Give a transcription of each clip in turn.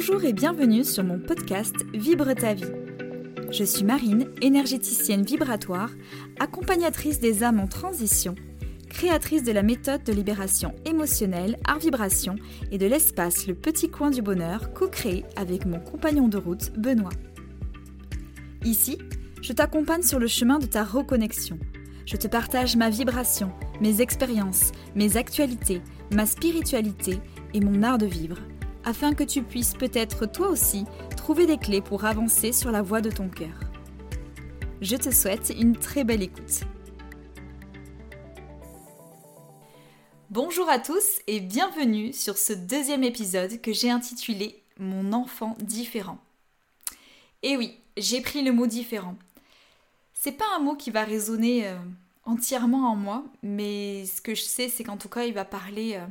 Bonjour et bienvenue sur mon podcast Vibre ta vie. Je suis Marine, énergéticienne vibratoire, accompagnatrice des âmes en transition, créatrice de la méthode de libération émotionnelle Art Vibration et de l'espace Le Petit Coin du Bonheur co-créé avec mon compagnon de route Benoît. Ici, je t'accompagne sur le chemin de ta reconnexion. Je te partage ma vibration, mes expériences, mes actualités, ma spiritualité et mon art de vivre afin que tu puisses peut-être toi aussi trouver des clés pour avancer sur la voie de ton cœur. Je te souhaite une très belle écoute. Bonjour à tous et bienvenue sur ce deuxième épisode que j'ai intitulé Mon enfant différent. Et oui, j'ai pris le mot différent. C'est pas un mot qui va résonner euh, entièrement en moi, mais ce que je sais, c'est qu'en tout cas, il va parler euh,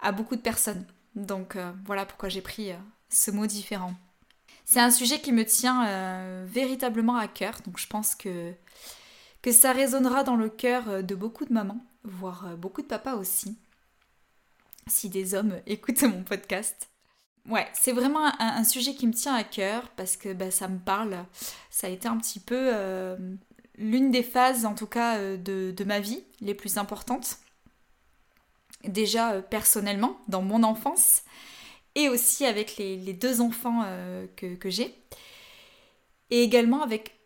à beaucoup de personnes. Donc euh, voilà pourquoi j'ai pris euh, ce mot différent. C'est un sujet qui me tient euh, véritablement à cœur, donc je pense que, ça résonnera dans le cœur de beaucoup de mamans, voire beaucoup de papas aussi, si des hommes écoutent mon podcast. Ouais, c'est vraiment un, sujet qui me tient à cœur parce que bah, ça me parle. Ça a été un petit peu l'une des phases, en tout cas, de, ma vie les plus importantes déjà euh, personnellement dans mon enfance et aussi avec les, deux enfants euh, que, j'ai. Et également avec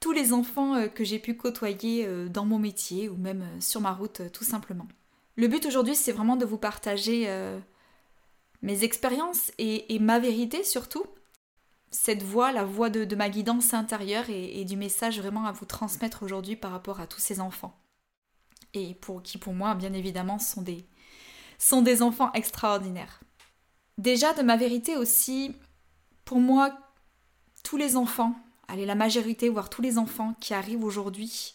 tous les enfants euh, que j'ai pu côtoyer dans mon métier ou même sur ma route tout simplement. Le but aujourd'hui c'est vraiment de vous partager mes expériences et, ma vérité surtout, cette voix, la voix de, ma guidance intérieure et, et, du message vraiment à vous transmettre aujourd'hui par rapport à tous ces enfants. Et pour qui pour moi bien évidemment sont des, sont des enfants extraordinaires. Déjà de ma vérité aussi, pour moi, tous les enfants, allez la majorité, voire tous les enfants qui arrivent aujourd'hui,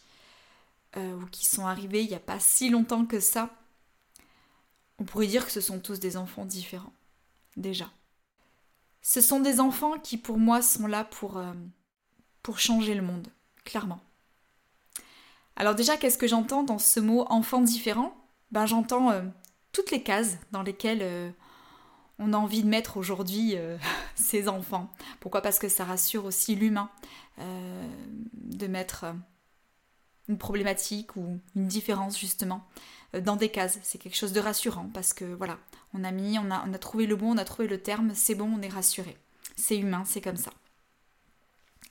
euh, ou qui sont arrivés il n'y a pas si longtemps que ça, on pourrait dire que ce sont tous des enfants différents. Déjà. Ce sont des enfants qui pour moi sont là pour, euh, pour changer le monde, clairement. Alors déjà, qu'est-ce que j'entends dans ce mot enfant différent Ben j'entends euh, toutes les cases dans lesquelles euh, on a envie de mettre aujourd'hui euh, ces enfants. Pourquoi? Parce que ça rassure aussi l'humain de mettre une problématique ou une différence justement dans des cases. C'est quelque chose de rassurant parce que voilà, on a mis, on a, on a trouvé le bon, on a trouvé le terme, c'est bon, on est rassuré. C'est humain, c'est comme ça.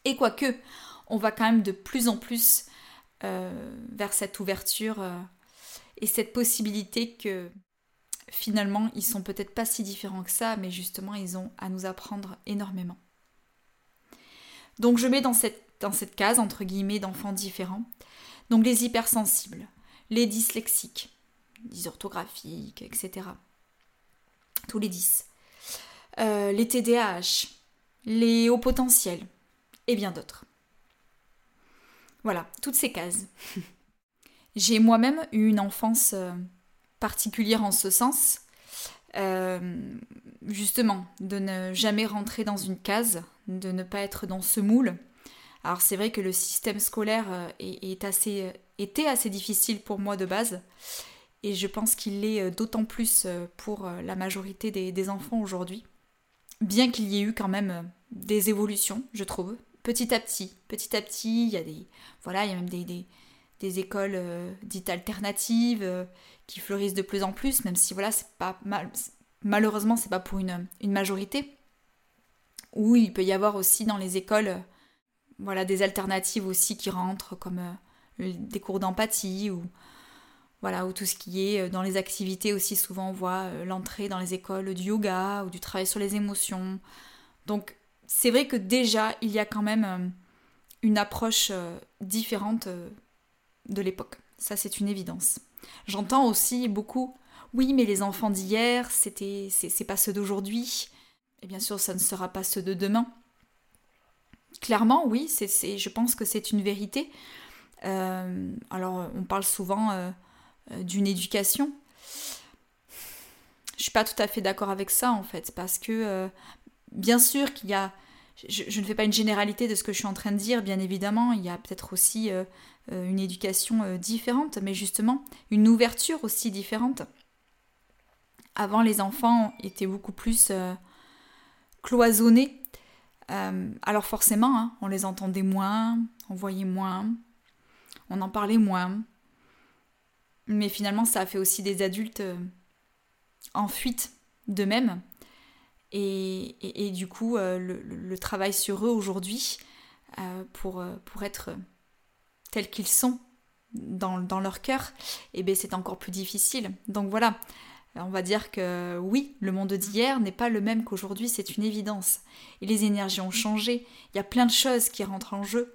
Et quoique, on va quand même de plus en plus euh, vers cette ouverture euh, et cette possibilité que finalement ils sont peut-être pas si différents que ça, mais justement ils ont à nous apprendre énormément. Donc je mets dans cette, case, entre guillemets, d'enfants différents, donc les hypersensibles, les dyslexiques, dysorthographiques, etc. Tous les 10. Euh, les TDAH, les hauts potentiels, et bien d'autres. Voilà, toutes ces cases. J'ai moi-même eu une enfance euh, particulière en ce sens. Euh, justement, de ne jamais rentrer dans une case, de ne pas être dans ce moule. Alors c'est vrai que le système scolaire euh, est, assez, était assez difficile pour moi de base, et je pense qu'il l'est d'autant plus pour la majorité des enfants aujourd'hui, bien qu'il y ait eu quand même des évolutions, je trouve, petit à petit. Petit à petit, il y a des. Voilà, il y a même des, écoles euh, dites alternatives euh, qui fleurissent de plus en plus, même si voilà, c'est pas mal. Malheureusement, c'est pas pour une, majorité. Ou il peut y avoir aussi dans les écoles euh, voilà, des alternatives aussi qui rentrent, comme des cours d'empathie ou voilà, ou tout ce qui est dans les activités aussi souvent on voit l'entrée dans les écoles du yoga ou du travail sur les émotions. Donc c'est vrai que déjà, il y a quand même une approche différente de l'époque. Ça, c'est une évidence. J'entends aussi beaucoup, oui, mais les enfants d'hier, c'était, c'est, pas ceux d'aujourd'hui. Et bien sûr, ça ne sera pas ceux de demain. Clairement, oui, c'est, je pense que c'est une vérité. alors, on parle souvent d'une éducation. Je suis pas tout à fait d'accord avec ça en fait, parce que bien sûr qu'il y a. Je, ne fais pas une généralité de ce que je suis en train de dire, bien évidemment, il y a peut-être aussi euh, euh, une éducation euh, différente, mais justement une ouverture aussi différente. Avant, les enfants étaient beaucoup plus cloisonnés. alors forcément, hein, on les entendait moins, on voyait moins, on en parlait moins. Mais finalement, ça a fait aussi des adultes en fuite d'eux-mêmes. Et, du coup, le, travail sur eux aujourd'hui, pour, pour être tels qu'ils sont dans, dans leur cœur, eh bien c'est encore plus difficile. Donc voilà, on va dire que oui, le monde d'hier n'est pas le même qu'aujourd'hui, c'est une évidence. Et les énergies ont changé, il y a plein de choses qui rentrent en jeu,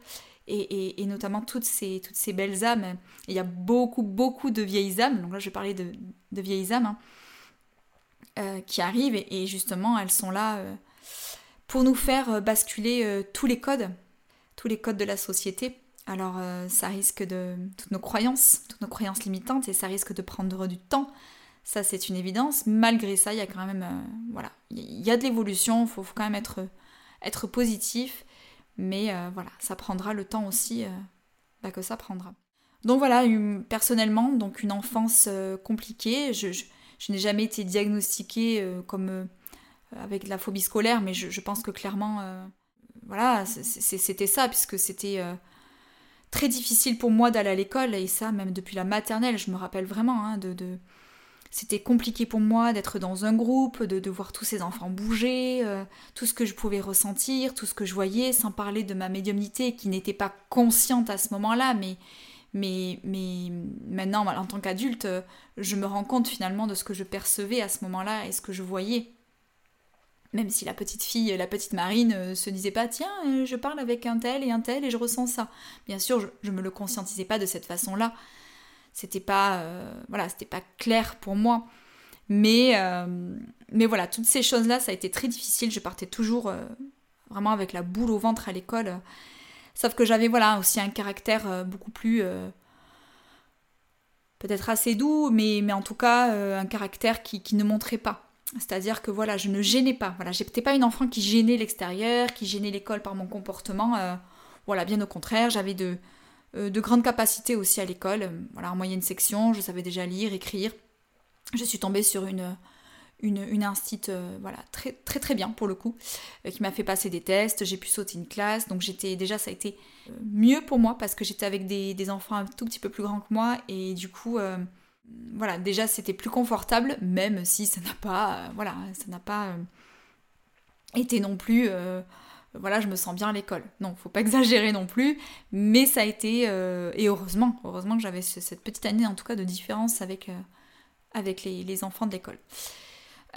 et, et, notamment toutes ces, toutes ces belles âmes. Il y a beaucoup, beaucoup de vieilles âmes, donc là je vais parler de, de vieilles âmes, hein, euh, qui arrivent, et, justement elles sont là euh, pour nous faire euh, basculer tous les codes, tous les codes de la société alors ça risque de... toutes nos croyances, toutes nos croyances limitantes, et ça risque de prendre du temps. Ça c'est une évidence. Malgré ça, il y a quand même... Voilà, il y a de l'évolution, il faut, quand même être, être positif. Mais voilà, ça prendra le temps aussi bah, que ça prendra. Donc voilà, personnellement, donc une enfance compliquée. Je, n'ai jamais été diagnostiquée comme avec la phobie scolaire, mais je, je pense que clairement, voilà, c'était ça, puisque c'était très difficile pour moi d'aller à l'école, et ça même depuis la maternelle, je me rappelle vraiment, hein, c'était compliqué pour moi d'être dans un groupe, de, voir tous ces enfants bouger, euh, tout ce que je pouvais ressentir, tout ce que je voyais, sans parler de ma médiumnité qui n'était pas consciente à ce moment-là, mais, mais, mais maintenant, en tant qu'adulte, je me rends compte finalement de ce que je percevais à ce moment-là et ce que je voyais. Même si la petite fille, la petite Marine, euh, se disait pas tiens, euh, je parle avec un tel et un tel et je ressens ça. Bien sûr, je, ne me le conscientisais pas de cette façon-là. C'était pas euh, voilà, c'était pas clair pour moi. Mais mais voilà, toutes ces choses-là, ça a été très difficile. Je partais toujours vraiment avec la boule au ventre à l'école. Sauf que j'avais voilà aussi un caractère beaucoup plus peut-être assez doux, mais, en tout cas un caractère qui, ne montrait pas. C'est-à-dire que voilà, je ne gênais pas. Voilà, j'étais pas une enfant qui gênait l'extérieur, qui gênait l'école par mon comportement. Euh, voilà, bien au contraire, j'avais de, euh, de grandes capacités aussi à l'école. Voilà, en moyenne section, je savais déjà lire, écrire. Je suis tombée sur une une, une euh, voilà, très très bien pour le coup, qui m'a fait passer des tests. J'ai pu sauter une classe, donc j'étais déjà ça a été mieux pour moi parce que j'étais avec des, enfants un tout petit peu plus grands que moi et du coup voilà, déjà c'était plus confortable, même si ça n'a pas, euh, voilà, ça n'a pas euh, été non plus, euh, voilà, je me sens bien à l'école. Non, faut pas exagérer non plus, mais ça a été, et heureusement, heureusement que j'avais cette petite année en tout cas de différence avec, avec les, les enfants de l'école.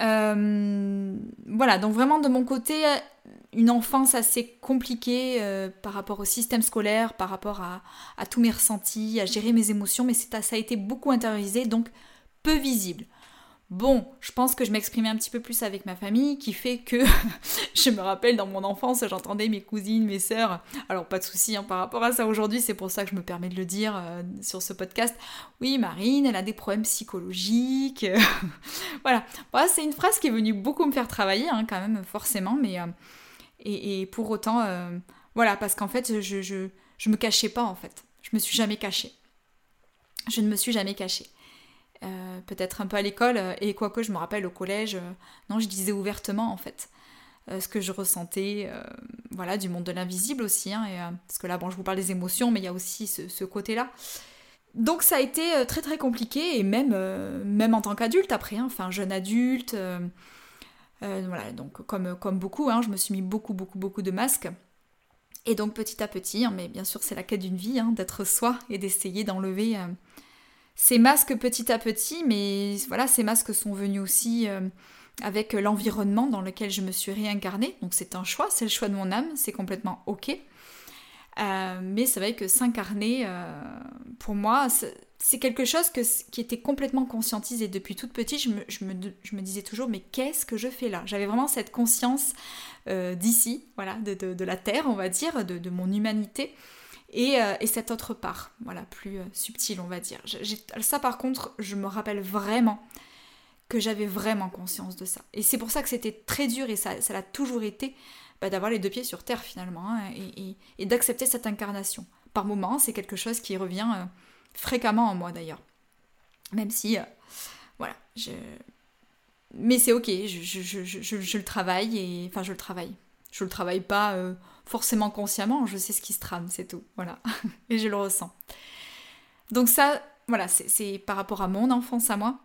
Euh, voilà, donc vraiment de mon côté, une enfance assez compliquée euh, par rapport au système scolaire, par rapport à, à, tous mes ressentis, à gérer mes émotions, mais ça a été beaucoup intériorisé, donc peu visible. Bon, je pense que je m'exprimais un petit peu plus avec ma famille, qui fait que je me rappelle dans mon enfance, j'entendais mes cousines, mes sœurs. Alors pas de souci hein, par rapport à ça aujourd'hui, c'est pour ça que je me permets de le dire euh, sur ce podcast. Oui, Marine, elle a des problèmes psychologiques. voilà, c'est une phrase qui est venue beaucoup me faire travailler, hein, quand même, forcément, mais euh, et, pour autant, euh, voilà, parce qu'en fait, je, je, je me cachais pas en fait. Je me suis jamais cachée. Je ne me suis jamais cachée. Euh, peut-être un peu à l'école, euh, et quoique je me rappelle au collège, euh, non, je disais ouvertement en fait ce que je ressentais, voilà, du monde de l'invisible aussi, hein, et, parce que là, bon, je vous parle des émotions, mais il y a aussi ce, côté-là. Donc ça a été très très compliqué, et même, même en tant qu'adulte après, hein, enfin jeune adulte, voilà, donc comme, comme beaucoup, hein, je me suis mis beaucoup beaucoup beaucoup de masques. Et donc petit à petit, mais bien sûr c'est la quête d'une vie, d'être soi et d'essayer d'enlever ces masques petit à petit, mais voilà, ces masques sont venus aussi euh, avec l'environnement dans lequel je me suis réincarnée. Donc c'est un choix, c'est le choix de mon âme, c'est complètement ok. Euh, mais c'est vrai que s'incarner, euh, pour moi, c'est quelque chose qui était complètement conscientisé. Depuis toute petite, je me, disais toujours, mais qu'est-ce que je fais là? J'avais vraiment cette conscience d'ici, voilà, de, la Terre, on va dire, de mon humanité. Euh, et, cette autre part, voilà, plus euh, subtile, on va dire. ça, par contre, je me rappelle vraiment que j'avais vraiment conscience de ça. Et c'est pour ça que c'était très dur, et ça l'a toujours été, bah, d'avoir les deux pieds sur terre, finalement, hein, et, d'accepter cette incarnation. Par moments, c'est quelque chose qui revient euh, fréquemment en moi, d'ailleurs. Même si, voilà, je... mais c'est ok, je, le travaille et enfin je le travaille. Je le travaille pas euh, forcément consciemment, je sais ce qui se trame, c'est tout. Voilà. et je le ressens. Donc ça, voilà, c'est par rapport à mon enfance à moi.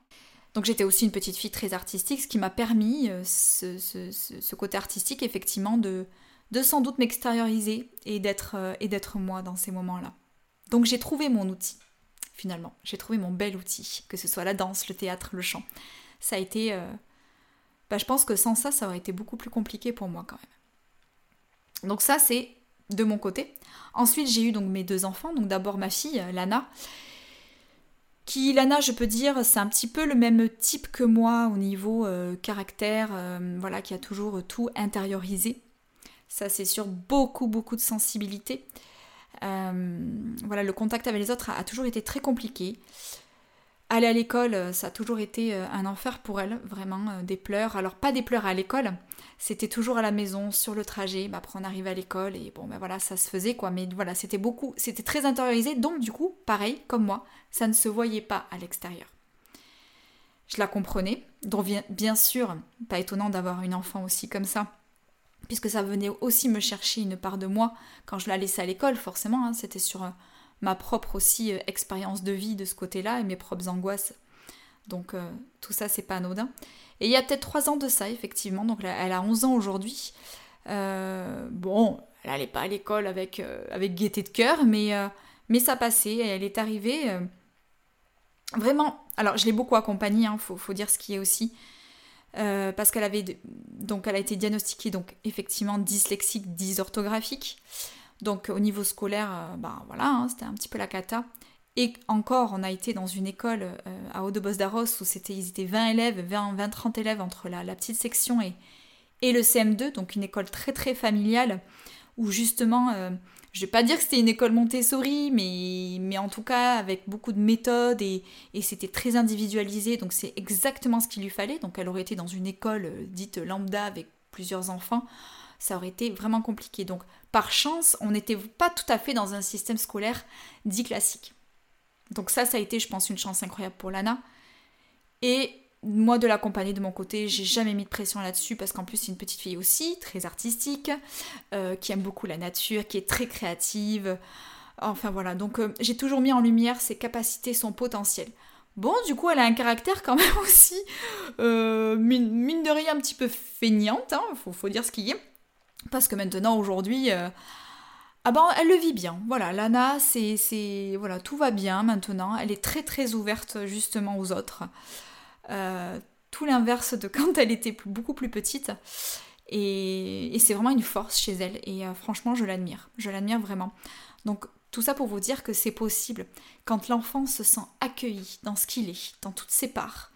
Donc j'étais aussi une petite fille très artistique, ce qui m'a permis, euh, ce, côté artistique, effectivement, de, sans doute m'extérioriser et d'être et d'être moi dans ces moments-là. Donc j'ai trouvé mon outil finalement. J'ai trouvé mon bel outil, que ce soit la danse, le théâtre, le chant. Ça a été... Euh, bah, je pense que sans ça, ça aurait été beaucoup plus compliqué pour moi quand même. Donc ça, c'est de mon côté. Ensuite, j'ai eu donc mes deux enfants. Donc d'abord ma fille, Lana, qui, Lana, je peux dire, c'est un petit peu le même type que moi au niveau euh, caractère, euh, voilà, qui a toujours tout intériorisé. Ça, c'est sur beaucoup, beaucoup de sensibilité. Euh, voilà, le contact avec les autres a, toujours été très compliqué. Aller à l'école, euh, ça a toujours été euh, un enfer pour elle, vraiment, des pleurs. Alors pas des pleurs à l'école, c'était toujours à la maison, sur le trajet. Bah, après on arrivait à l'école et bon ben voilà, ça se faisait quoi. Mais voilà, c'était beaucoup, c'était très intériorisé. Donc du coup, pareil, comme moi, ça ne se voyait pas à l'extérieur. Je la comprenais. Donc bien sûr, pas étonnant d'avoir une enfant aussi comme ça puisque ça venait aussi me chercher une part de moi quand je la laissais à l'école, forcément, hein. c'était sur euh, ma propre aussi euh, expérience de vie de ce côté-là et mes propres angoisses. Donc euh, tout ça, c'est pas anodin. Et il y a peut-être trois ans de ça, effectivement, donc elle a 11 ans aujourd'hui. bon, elle n'allait pas à l'école avec, avec gaieté de cœur, mais, mais ça passait, elle est arrivée vraiment... Alors, je l'ai beaucoup accompagnée, il hein, faut, dire ce qui est aussi. Euh, parce qu'elle avait donc elle a été diagnostiquée donc effectivement dyslexique, dysorthographique. Donc au niveau scolaire, euh, ben voilà, hein, c'était un petit peu la cata. Et encore, on a été dans une école euh, à Haut-de-Bos d'Arros où c'était, ils étaient 20 élèves, 20-30 élèves entre la, petite section et, et le CM2, donc une école très très familiale où justement je vais pas dire que c'était une école Montessori, mais, mais en tout cas avec beaucoup de méthodes et, c'était très individualisé, donc c'est exactement ce qu'il lui fallait. Donc elle aurait été dans une école euh, dite lambda avec plusieurs enfants, ça aurait été vraiment compliqué. Donc par chance, on n'était pas tout à fait dans un système scolaire dit classique. Donc ça, ça a été, je pense, une chance incroyable pour Lana. Et moi de l'accompagner de mon côté, j'ai jamais mis de pression là-dessus parce qu'en plus c'est une petite fille aussi, très artistique, euh, qui aime beaucoup la nature, qui est très créative. Enfin voilà, donc euh, j'ai toujours mis en lumière ses capacités, son potentiel. Bon, du coup, elle a un caractère quand même aussi, euh, mine, de rien, un petit peu feignante, hein, faut, faut, dire ce qu'il y a. Parce que maintenant, aujourd'hui, ah ben, elle le vit bien. Voilà, Lana, c'est, voilà, tout va bien maintenant. Elle est très très ouverte justement aux autres. Euh, tout l'inverse de quand elle était beaucoup plus petite. Et, c'est vraiment une force chez elle. Et euh, franchement, je l'admire. Je l'admire vraiment. Donc, tout ça pour vous dire que c'est possible. Quand l'enfant se sent accueilli dans ce qu'il est, dans toutes ses parts,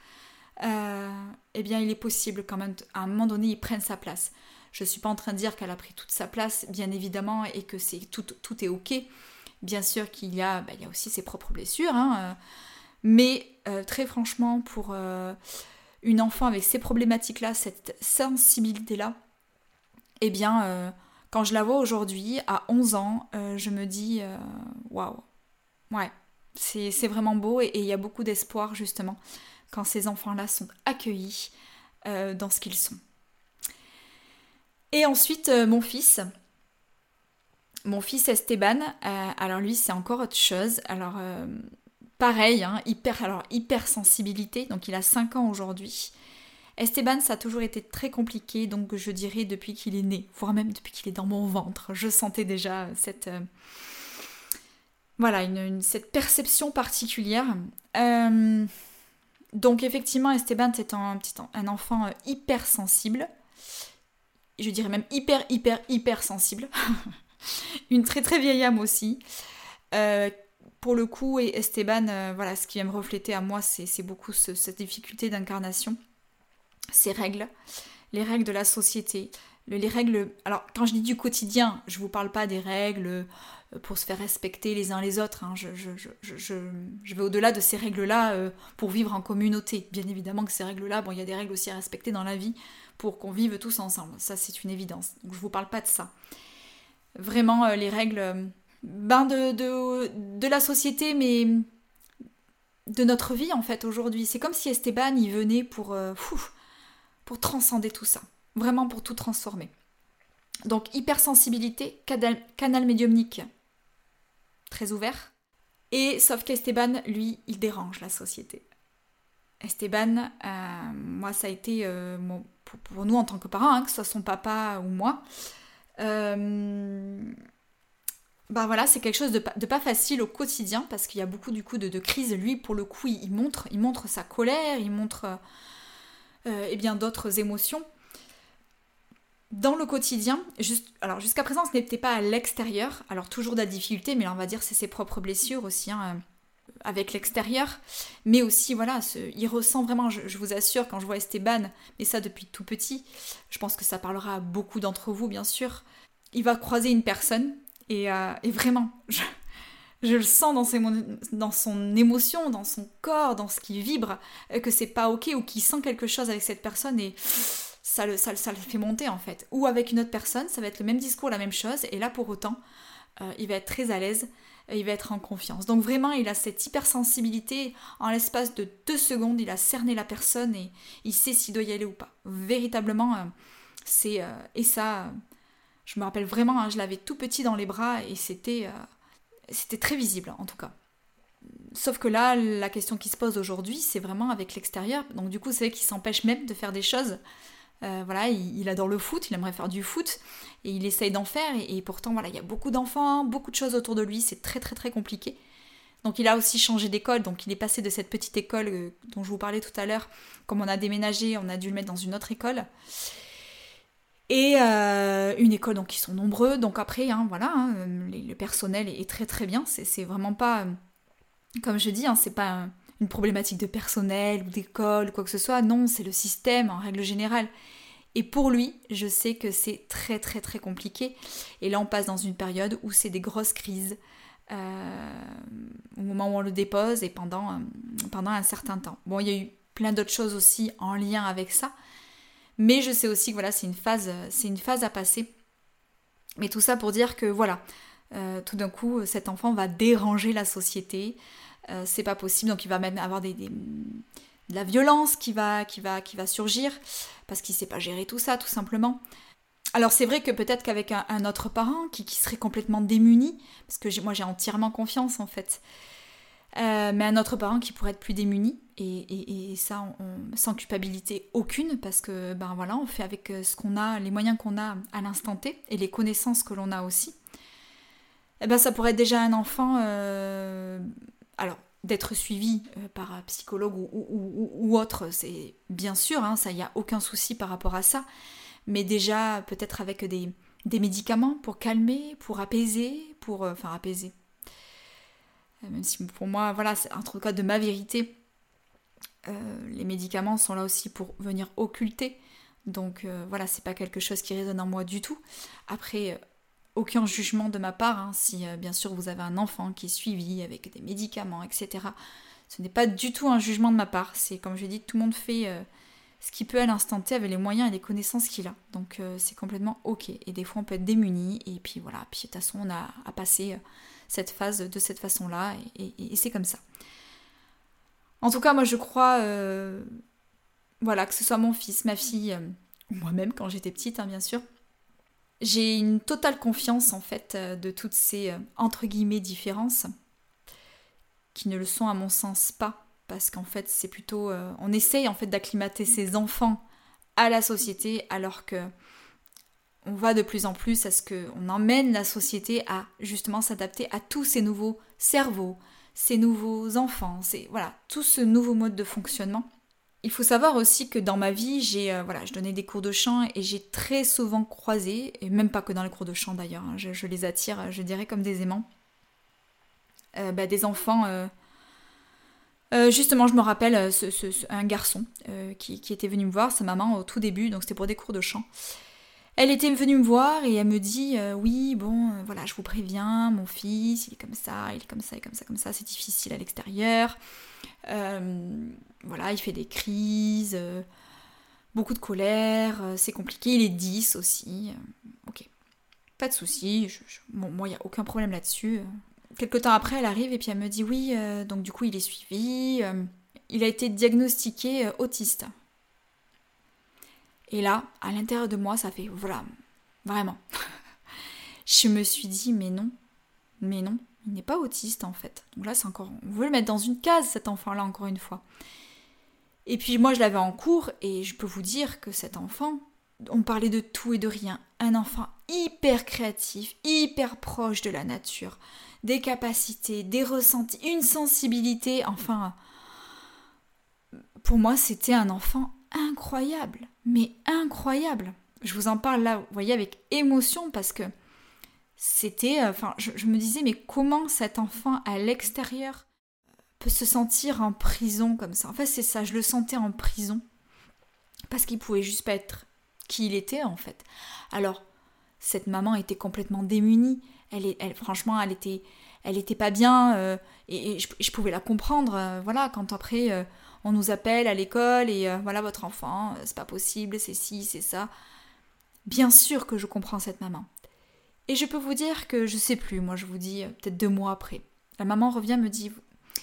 euh, eh bien, il est possible quand même, à un moment donné, il prenne sa place. Je ne suis pas en train de dire qu'elle a pris toute sa place, bien évidemment, et que c'est tout, est ok. Bien sûr qu'il y a, bah, y a aussi ses propres blessures. Hein, mais euh, très franchement, pour euh, une enfant avec ces problématiques-là, cette sensibilité-là, eh bien, euh, quand je la vois aujourd'hui, à 11 ans, je me dis, waouh, ouais, c'est vraiment beau et il y a beaucoup d'espoir justement quand ces enfants-là sont accueillis dans ce qu'ils sont. Et ensuite, mon fils, mon fils Esteban, alors lui c'est encore autre chose. Alors Pareil, hein, hyper, alors, hypersensibilité, donc il a 5 ans aujourd'hui. Esteban, ça a toujours été très compliqué, donc je dirais depuis qu'il est né, voire même depuis qu'il est dans mon ventre. Je sentais déjà cette, euh, voilà, une, cette perception particulière. Euh, donc effectivement, Esteban, c'est un, petit, un enfant euh, hypersensible. Je dirais même hyper, hyper, hyper sensible. une très très vieille âme aussi pour le coup, Esteban, euh, voilà, ce qui vient me refléter à moi, c'est beaucoup cette difficulté d'incarnation, ces règles, les règles de la société, les règles. Alors, quand je dis du quotidien, je ne vous parle pas des règles euh, pour se faire respecter les uns les autres. Hein. Je, vais au-delà de ces règles-là euh, pour vivre en communauté. Bien évidemment que ces règles-là, bon, il y a des règles aussi à respecter dans la vie pour qu'on vive tous ensemble. Ça, c'est une évidence. Donc, je vous parle pas de ça. Vraiment, les règles ben de, la société, mais de notre vie en fait aujourd'hui. C'est comme si Esteban il venait pour, euh, pour transcender tout ça, vraiment pour tout transformer. Donc hypersensibilité, canal médiumnique très ouvert. Et sauf qu'Esteban, lui, il dérange la société. Esteban, euh, moi, ça a été, euh, pour, nous en tant que parents, hein, que ce soit son papa ou moi, bah voilà, c'est quelque chose de pas, facile au quotidien parce qu'il y a beaucoup du coup de, crises. Lui, pour le coup, il, montre, il montre sa colère, il montre et bien d'autres émotions dans le quotidien, juste, alors jusqu'à présent ce n'était pas à l'extérieur, alors toujours de la difficulté, mais là on va dire c'est ses propres blessures aussi, hein, euh, avec l'extérieur, mais aussi voilà, il ressent vraiment, je, vous assure, quand je vois Esteban, mais ça depuis tout petit, je pense que ça parlera à beaucoup d'entre vous bien sûr, il va croiser une personne, et, euh, vraiment, je, le sens dans, ses, dans, son émotion, dans son corps, dans ce qui vibre, euh, que c'est pas ok, ou qu'il sent quelque chose avec cette personne, et ça le, ça, le fait monter en fait. Ou avec une autre personne, ça va être le même discours, la même chose, et là pour autant, euh, il va être très à l'aise, il va être en confiance. Donc vraiment, il a cette hypersensibilité, en l'espace de deux secondes, il a cerné la personne et il sait s'il doit y aller ou pas. Véritablement, euh, c'est... Euh, et ça, je me rappelle vraiment, hein, je l'avais tout petit dans les bras et c'était... c'était très visible en tout cas. Sauf que là, la question qui se pose aujourd'hui, c'est vraiment avec l'extérieur. Donc du coup, c'est vrai qu'il s'empêche même de faire des choses euh, voilà, il, adore le foot, il aimerait faire du foot et il essaye d'en faire. Et, pourtant, voilà, il y a beaucoup d'enfants, beaucoup de choses autour de lui, c'est très très très compliqué. Donc il a aussi changé d'école, donc il est passé de cette petite école euh, dont je vous parlais tout à l'heure. Comme on a déménagé, on a dû le mettre dans une autre école. Et euh, une école, donc ils sont nombreux. Donc après, hein, voilà, hein, le personnel est, très très bien. C'est vraiment pas, comme je dis, hein, c'est pas une problématique de personnel ou d'école, quoi que ce soit. Non, c'est le système en règle générale. Et pour lui, je sais que c'est très très très compliqué. Et là, on passe dans une période où c'est des grosses crises. Euh, au moment où on le dépose et pendant, euh, pendant un certain temps. Bon, il y a eu plein d'autres choses aussi en lien avec ça. Mais je sais aussi que voilà, c'est une phase, c'est une phase à passer. Mais tout ça pour dire que voilà, euh, tout d'un coup, cet enfant va déranger la société. Euh, c'est pas possible. Donc il va même avoir des, de la violence qui va, qui va, qui va surgir parce qu'il sait pas gérer tout ça, tout simplement. Alors c'est vrai que peut-être qu'avec un, autre parent qui, serait complètement démuni, parce que moi j'ai entièrement confiance en fait, euh, mais un autre parent qui pourrait être plus démuni, et, ça sans culpabilité aucune, parce que ben voilà, on fait avec euh, ce qu'on a, les moyens qu'on a à l'instant T, et les connaissances que l'on a aussi. Et eh ben ça pourrait être déjà un enfant alors, d'être suivi euh, par un psychologue ou, autre, c'est bien sûr, hein, ça, il n'y a aucun souci par rapport à ça. Mais déjà, peut-être avec des, médicaments pour calmer, pour apaiser, pour. Euh, enfin, apaiser. Euh, même si pour moi, voilà, c'est en tout cas de ma vérité, les médicaments sont là aussi pour venir occulter. Donc voilà, c'est pas quelque chose qui résonne en moi du tout. Après, aucun jugement de ma part, hein, si euh, bien sûr vous avez un enfant qui est suivi avec des médicaments, etc. Ce n'est pas du tout un jugement de ma part, c'est comme je dis, tout le monde fait euh, ce qu'il peut à l'instant T avec les moyens et les connaissances qu'il a. Donc euh, c'est complètement ok. Et des fois on peut être démuni, et puis voilà, puis de toute façon on a à passer cette phase de cette façon-là, et, c'est comme ça. En tout cas, moi je crois, voilà, que ce soit mon fils, ma fille, moi-même quand j'étais petite, hein, bien sûr, j'ai une totale confiance en fait euh, de toutes ces euh, entre guillemets différences qui ne le sont à mon sens pas. Parce qu'en fait c'est plutôt euh, on essaye en fait d'acclimater ses enfants à la société alors que on va de plus en plus à ce que on emmène la société à justement s'adapter à tous ces nouveaux cerveaux, ces nouveaux enfants, voilà, tout ce nouveau mode de fonctionnement il faut savoir aussi que dans ma vie, j'ai euh, voilà, je donnais des cours de chant et j'ai très souvent croisé, et même pas que dans les cours de chant d'ailleurs, hein, je, les attire, je dirais comme des aimants, euh, bah, des enfants. Euh, justement, je me rappelle un garçon qui, était venu me voir, sa maman au tout début, donc c'était pour des cours de chant. Elle était venue me voir et elle me dit oui bon voilà je vous préviens mon fils il est comme ça il est comme ça il est comme ça comme ça c'est difficile à l'extérieur euh, voilà, il fait des crises, euh, beaucoup de colère, euh, c'est compliqué, il est 10 aussi. ok, pas de souci, moi il n'y a aucun problème là-dessus. Quelque temps après, elle arrive et puis elle me dit oui, donc du coup il est suivi, il a été diagnostiqué autiste. Et là, à l'intérieur de moi, ça fait voilà, vraiment. je me suis dit, mais non, mais non, il n'est pas autiste en fait. Donc là, c'est encore. On veut le mettre dans une case, cet enfant-là, encore une fois. Et puis moi, je l'avais en cours et je peux vous dire que cet enfant, on parlait de tout et de rien. Un enfant hyper créatif, hyper proche de la nature, des capacités, des ressentis, une sensibilité, enfin. Pour moi, c'était un enfant incroyable, mais incroyable. Je vous en parle là, vous voyez, avec émotion parce que c'était. Enfin, je, me disais, mais comment cet enfant à l'extérieur peut se sentir en prison comme ça? En fait, c'est ça, je le sentais en prison parce qu'il pouvait juste pas être qui il était en fait. Alors, cette maman était complètement démunie. Elle, franchement, elle était, elle était pas bien euh, et, je, pouvais la comprendre. Euh, voilà, quand après euh, on nous appelle à l'école et voilà votre enfant, c'est pas possible, c'est ci, c'est ça. Bien sûr que je comprends cette maman. Et je peux vous dire que je sais plus. Moi, je vous dis peut-être deux mois après. La maman revient me dit,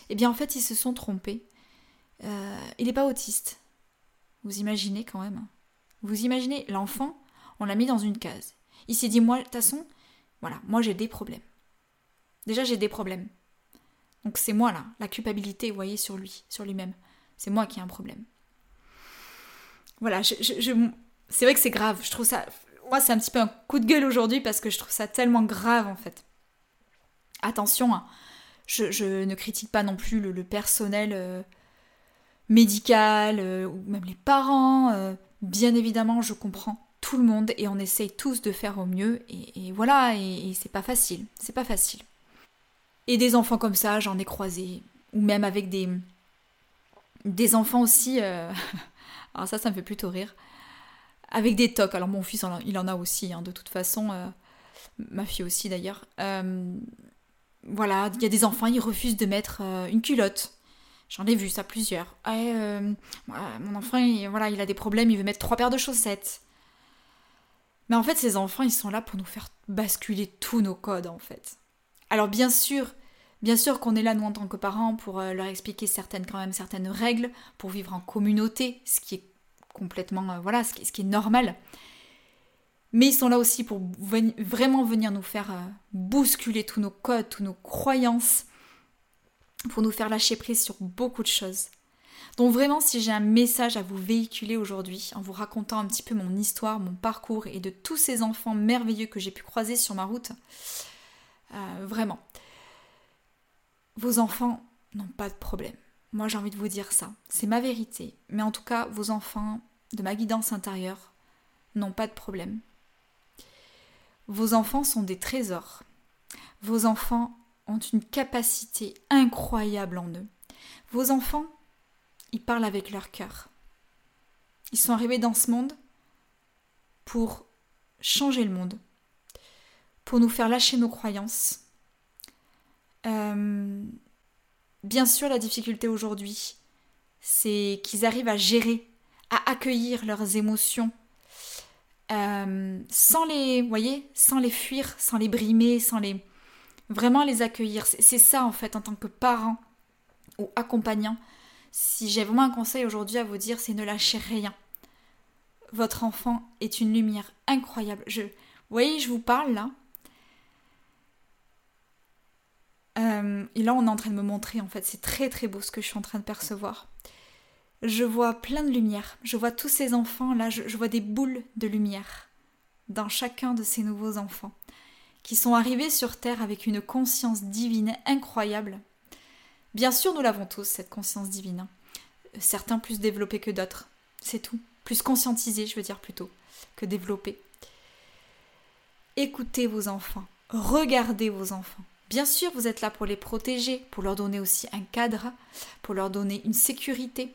eh bien en fait ils se sont trompés. il n'est pas autiste. Vous imaginez quand même. Vous imaginez, l'enfant, on l'a mis dans une case. Il s'est dit, moi, de toute façon, voilà, moi j'ai des problèmes. Déjà, j'ai des problèmes. Donc c'est moi là, la culpabilité, vous voyez, sur lui, sur lui-même. C'est moi qui ai un problème. Voilà, c'est vrai que c'est grave. Je trouve ça. Moi, c'est un petit peu un coup de gueule aujourd'hui parce que je trouve ça tellement grave en fait. Attention, hein, je, ne critique pas non plus le, personnel euh, médical euh, ou même les parents. Euh, Bien évidemment, je comprends tout le monde et on essaye tous de faire au mieux et, voilà, et, c'est pas facile, c'est pas facile. Et des enfants comme ça, j'en ai croisé, ou même avec des, des enfants aussi, euh, alors ça, ça me fait plutôt rire, avec des tocs. Alors mon fils, il en a aussi, hein, de toute façon, euh, ma fille aussi d'ailleurs. Euh, voilà, il y a des enfants, ils refusent de mettre une culotte. J'en ai vu ça plusieurs. Ah, mon enfant, il, voilà, il a des problèmes, il veut mettre trois paires de chaussettes. Mais en fait, ces enfants, ils sont là pour nous faire basculer tous nos codes, en fait. Alors bien sûr, bien sûr qu'on est là, nous, en tant que parents, pour euh, leur expliquer certaines, quand même, certaines règles, pour vivre en communauté, ce qui est complètement, euh, voilà, ce qui, est normal. Mais ils sont là aussi pour vraiment venir nous faire bousculer tous nos codes, tous nos croyances, pour nous faire lâcher prise sur beaucoup de choses. Donc vraiment, si j'ai un message à vous véhiculer aujourd'hui, en vous racontant un petit peu mon histoire, mon parcours et de tous ces enfants merveilleux que j'ai pu croiser sur ma route, euh, vraiment, vos enfants n'ont pas de problème. Moi, j'ai envie de vous dire ça. C'est ma vérité. Mais en tout cas, vos enfants de ma guidance intérieure n'ont pas de problème. Vos enfants sont des trésors. Vos enfants ont une capacité incroyable en eux. Vos enfants, ils parlent avec leur cœur. Ils sont arrivés dans ce monde pour changer le monde, pour nous faire lâcher nos croyances. Euh, bien sûr, la difficulté aujourd'hui, c'est qu'ils arrivent à gérer, à accueillir leurs émotions, euh, sans les, voyez, sans les fuir, sans les brimer, sans les, Vraiment les accueillir. C'est ça en fait en tant que parent ou accompagnant. Si j'ai vraiment un conseil aujourd'hui à vous dire, c'est ne lâchez rien. Votre enfant est une lumière incroyable. Je, vous voyez, je vous parle là. Euh, et là, on est en train de me montrer, en fait, c'est très très beau ce que je suis en train de percevoir. Je vois plein de lumière. Je vois tous ces enfants là, je vois des boules de lumière dans chacun de ces nouveaux enfants qui sont arrivés sur Terre avec une conscience divine incroyable. Bien sûr, nous l'avons tous, cette conscience divine. Certains plus développés que d'autres, c'est tout. Plus conscientisés, je veux dire plutôt, que développés. Écoutez vos enfants, regardez vos enfants. Bien sûr, vous êtes là pour les protéger, pour leur donner aussi un cadre, pour leur donner une sécurité.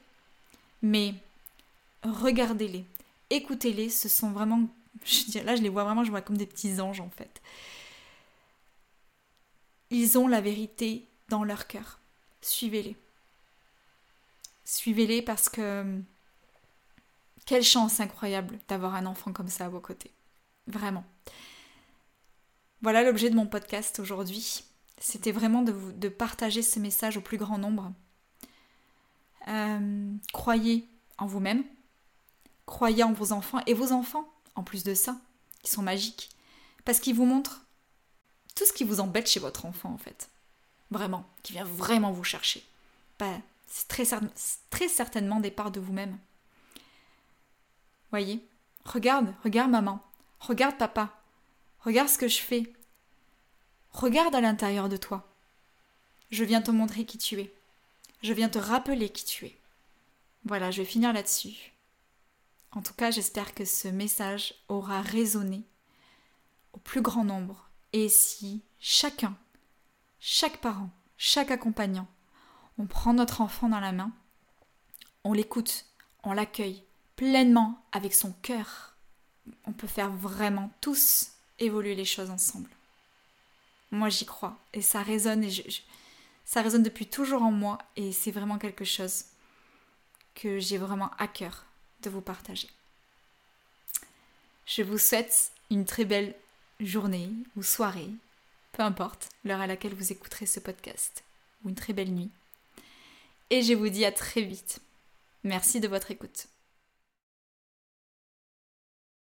Mais regardez-les, écoutez-les, ce sont vraiment, je là je les vois vraiment, je vois comme des petits anges en fait. Ils ont la vérité dans leur cœur. Suivez-les. Suivez-les parce que quelle chance incroyable d'avoir un enfant comme ça à vos côtés. Vraiment. Voilà l'objet de mon podcast aujourd'hui. C'était vraiment de, partager ce message au plus grand nombre. Euh, croyez en vous-même. Croyez en vos enfants et vos enfants, en plus de ça, qui sont magiques, parce qu'ils vous montrent tout ce qui vous embête chez votre enfant en fait. Vraiment, qui vient vraiment vous chercher. C'est très, très certainement des parts de vous-même. Voyez, regarde, regarde maman, regarde papa, regarde ce que je fais. Regarde à l'intérieur de toi. Je viens te montrer qui tu es. Je viens te rappeler qui tu es. Voilà, je vais finir là-dessus. En tout cas, j'espère que ce message aura résonné au plus grand nombre. Et si chacun, chaque parent, chaque accompagnant, on prend notre enfant dans la main, on l'écoute, on l'accueille pleinement avec son cœur, on peut faire vraiment tous évoluer les choses ensemble. Moi j'y crois et ça résonne et ça résonne depuis toujours en moi et c'est vraiment quelque chose que j'ai vraiment à cœur de vous partager. Je vous souhaite une très belle journée ou soirée, peu importe l'heure à laquelle vous écouterez ce podcast, ou une très belle nuit. Et je vous dis à très vite. Merci de votre écoute.